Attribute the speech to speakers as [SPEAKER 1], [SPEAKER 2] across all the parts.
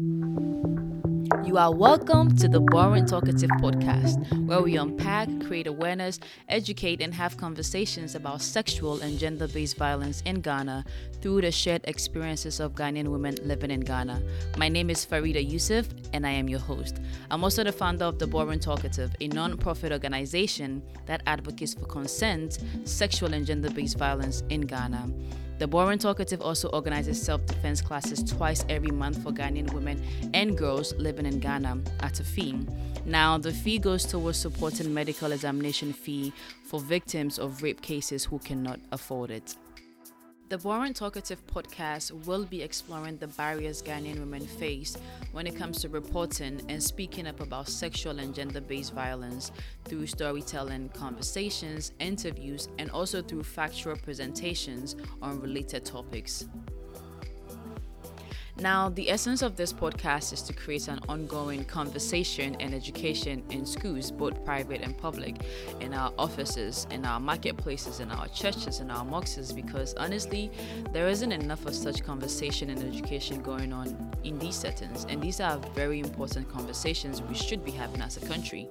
[SPEAKER 1] You are welcome to the Boring Talkative podcast, where we unpack, create awareness, educate, and have conversations about sexual and gender based violence in Ghana through the shared experiences of Ghanaian women living in Ghana. My name is Farida Yusuf, and I am your host. I'm also the founder of the Boring Talkative, a non profit organization that advocates for consent, sexual, and gender based violence in Ghana. The Boring Talkative also organizes self defense classes twice every month for Ghanaian women and girls living in Ghana at a fee. Now, the fee goes towards supporting medical examination fee for victims of rape cases who cannot afford it. The Boring Talkative podcast will be exploring the barriers Ghanaian women face when it comes to reporting and speaking up about sexual and gender based violence through storytelling, conversations, interviews, and also through factual presentations on related topics. Now, the essence of this podcast is to create an ongoing conversation and education in schools, both private and public, in our offices, in our marketplaces, in our churches, in our mosques, because honestly, there isn't enough of such conversation and education going on in these settings. And these are very important conversations we should be having as a country.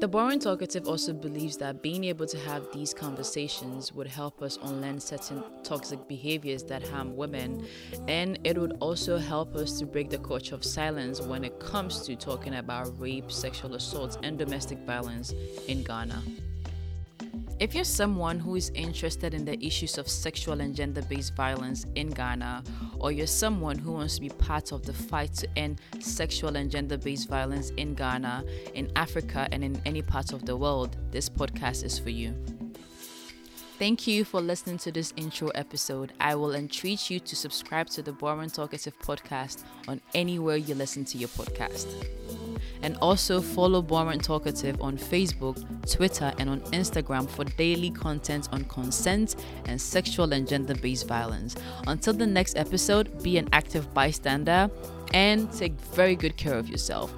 [SPEAKER 1] The Boring Talkative also believes that being able to have these conversations would help us unlearn certain toxic behaviors that harm women, and it would also help us to break the culture of silence when it comes to talking about rape, sexual assault, and domestic violence in Ghana. If you're someone who is interested in the issues of sexual and gender based violence in Ghana, or you're someone who wants to be part of the fight to end sexual and gender based violence in Ghana, in Africa, and in any part of the world, this podcast is for you. Thank you for listening to this intro episode. I will entreat you to subscribe to the Boring Talkative podcast on anywhere you listen to your podcast and also follow Boring Talkative on Facebook, Twitter, and on Instagram for daily content on consent and sexual and gender based violence. Until the next episode, be an active bystander and take very good care of yourself.